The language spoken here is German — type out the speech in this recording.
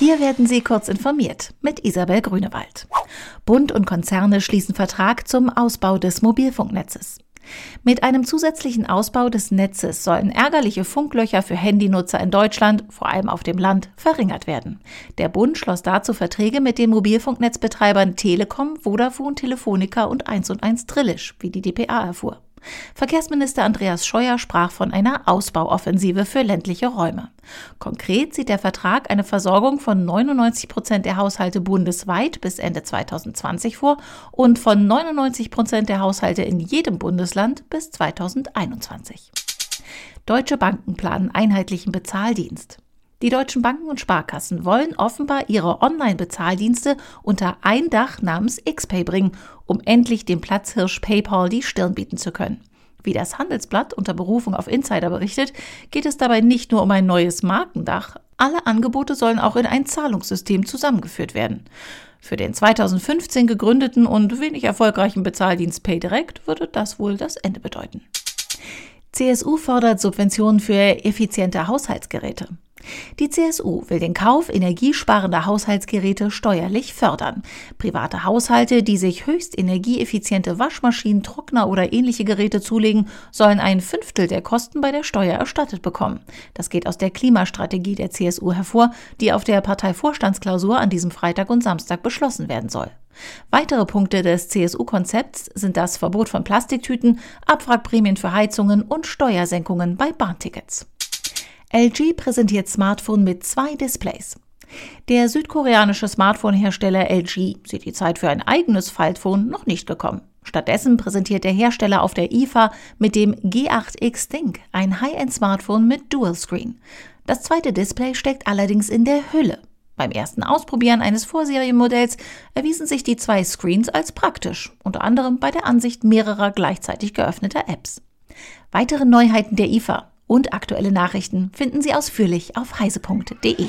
Hier werden Sie kurz informiert mit Isabel Grünewald. Bund und Konzerne schließen Vertrag zum Ausbau des Mobilfunknetzes. Mit einem zusätzlichen Ausbau des Netzes sollen ärgerliche Funklöcher für Handynutzer in Deutschland, vor allem auf dem Land, verringert werden. Der Bund schloss dazu Verträge mit den Mobilfunknetzbetreibern Telekom, Vodafone, Telefonica und 1 und 1 Drillisch, wie die dpa erfuhr. Verkehrsminister Andreas Scheuer sprach von einer Ausbauoffensive für ländliche Räume. Konkret sieht der Vertrag eine Versorgung von 99 Prozent der Haushalte bundesweit bis Ende 2020 vor und von 99 Prozent der Haushalte in jedem Bundesland bis 2021. Deutsche Banken planen einheitlichen Bezahldienst. Die deutschen Banken und Sparkassen wollen offenbar ihre Online-Bezahldienste unter ein Dach namens XPay bringen, um endlich dem Platzhirsch PayPal die Stirn bieten zu können. Wie das Handelsblatt unter Berufung auf Insider berichtet, geht es dabei nicht nur um ein neues Markendach. Alle Angebote sollen auch in ein Zahlungssystem zusammengeführt werden. Für den 2015 gegründeten und wenig erfolgreichen Bezahldienst PayDirect würde das wohl das Ende bedeuten. CSU fordert Subventionen für effiziente Haushaltsgeräte. Die CSU will den Kauf energiesparender Haushaltsgeräte steuerlich fördern. Private Haushalte, die sich höchst energieeffiziente Waschmaschinen, Trockner oder ähnliche Geräte zulegen, sollen ein Fünftel der Kosten bei der Steuer erstattet bekommen. Das geht aus der Klimastrategie der CSU hervor, die auf der Parteivorstandsklausur an diesem Freitag und Samstag beschlossen werden soll. Weitere Punkte des CSU-Konzepts sind das Verbot von Plastiktüten, Abwrackprämien für Heizungen und Steuersenkungen bei Bahntickets. LG präsentiert Smartphone mit zwei Displays. Der südkoreanische Smartphone-Hersteller LG sieht die Zeit für ein eigenes Faltphone noch nicht gekommen. Stattdessen präsentiert der Hersteller auf der IFA mit dem G8X Think ein High-End-Smartphone mit Dual Screen. Das zweite Display steckt allerdings in der Hülle. Beim ersten Ausprobieren eines Vorserienmodells erwiesen sich die zwei Screens als praktisch, unter anderem bei der Ansicht mehrerer gleichzeitig geöffneter Apps. Weitere Neuheiten der IFA und aktuelle Nachrichten finden Sie ausführlich auf heise.de.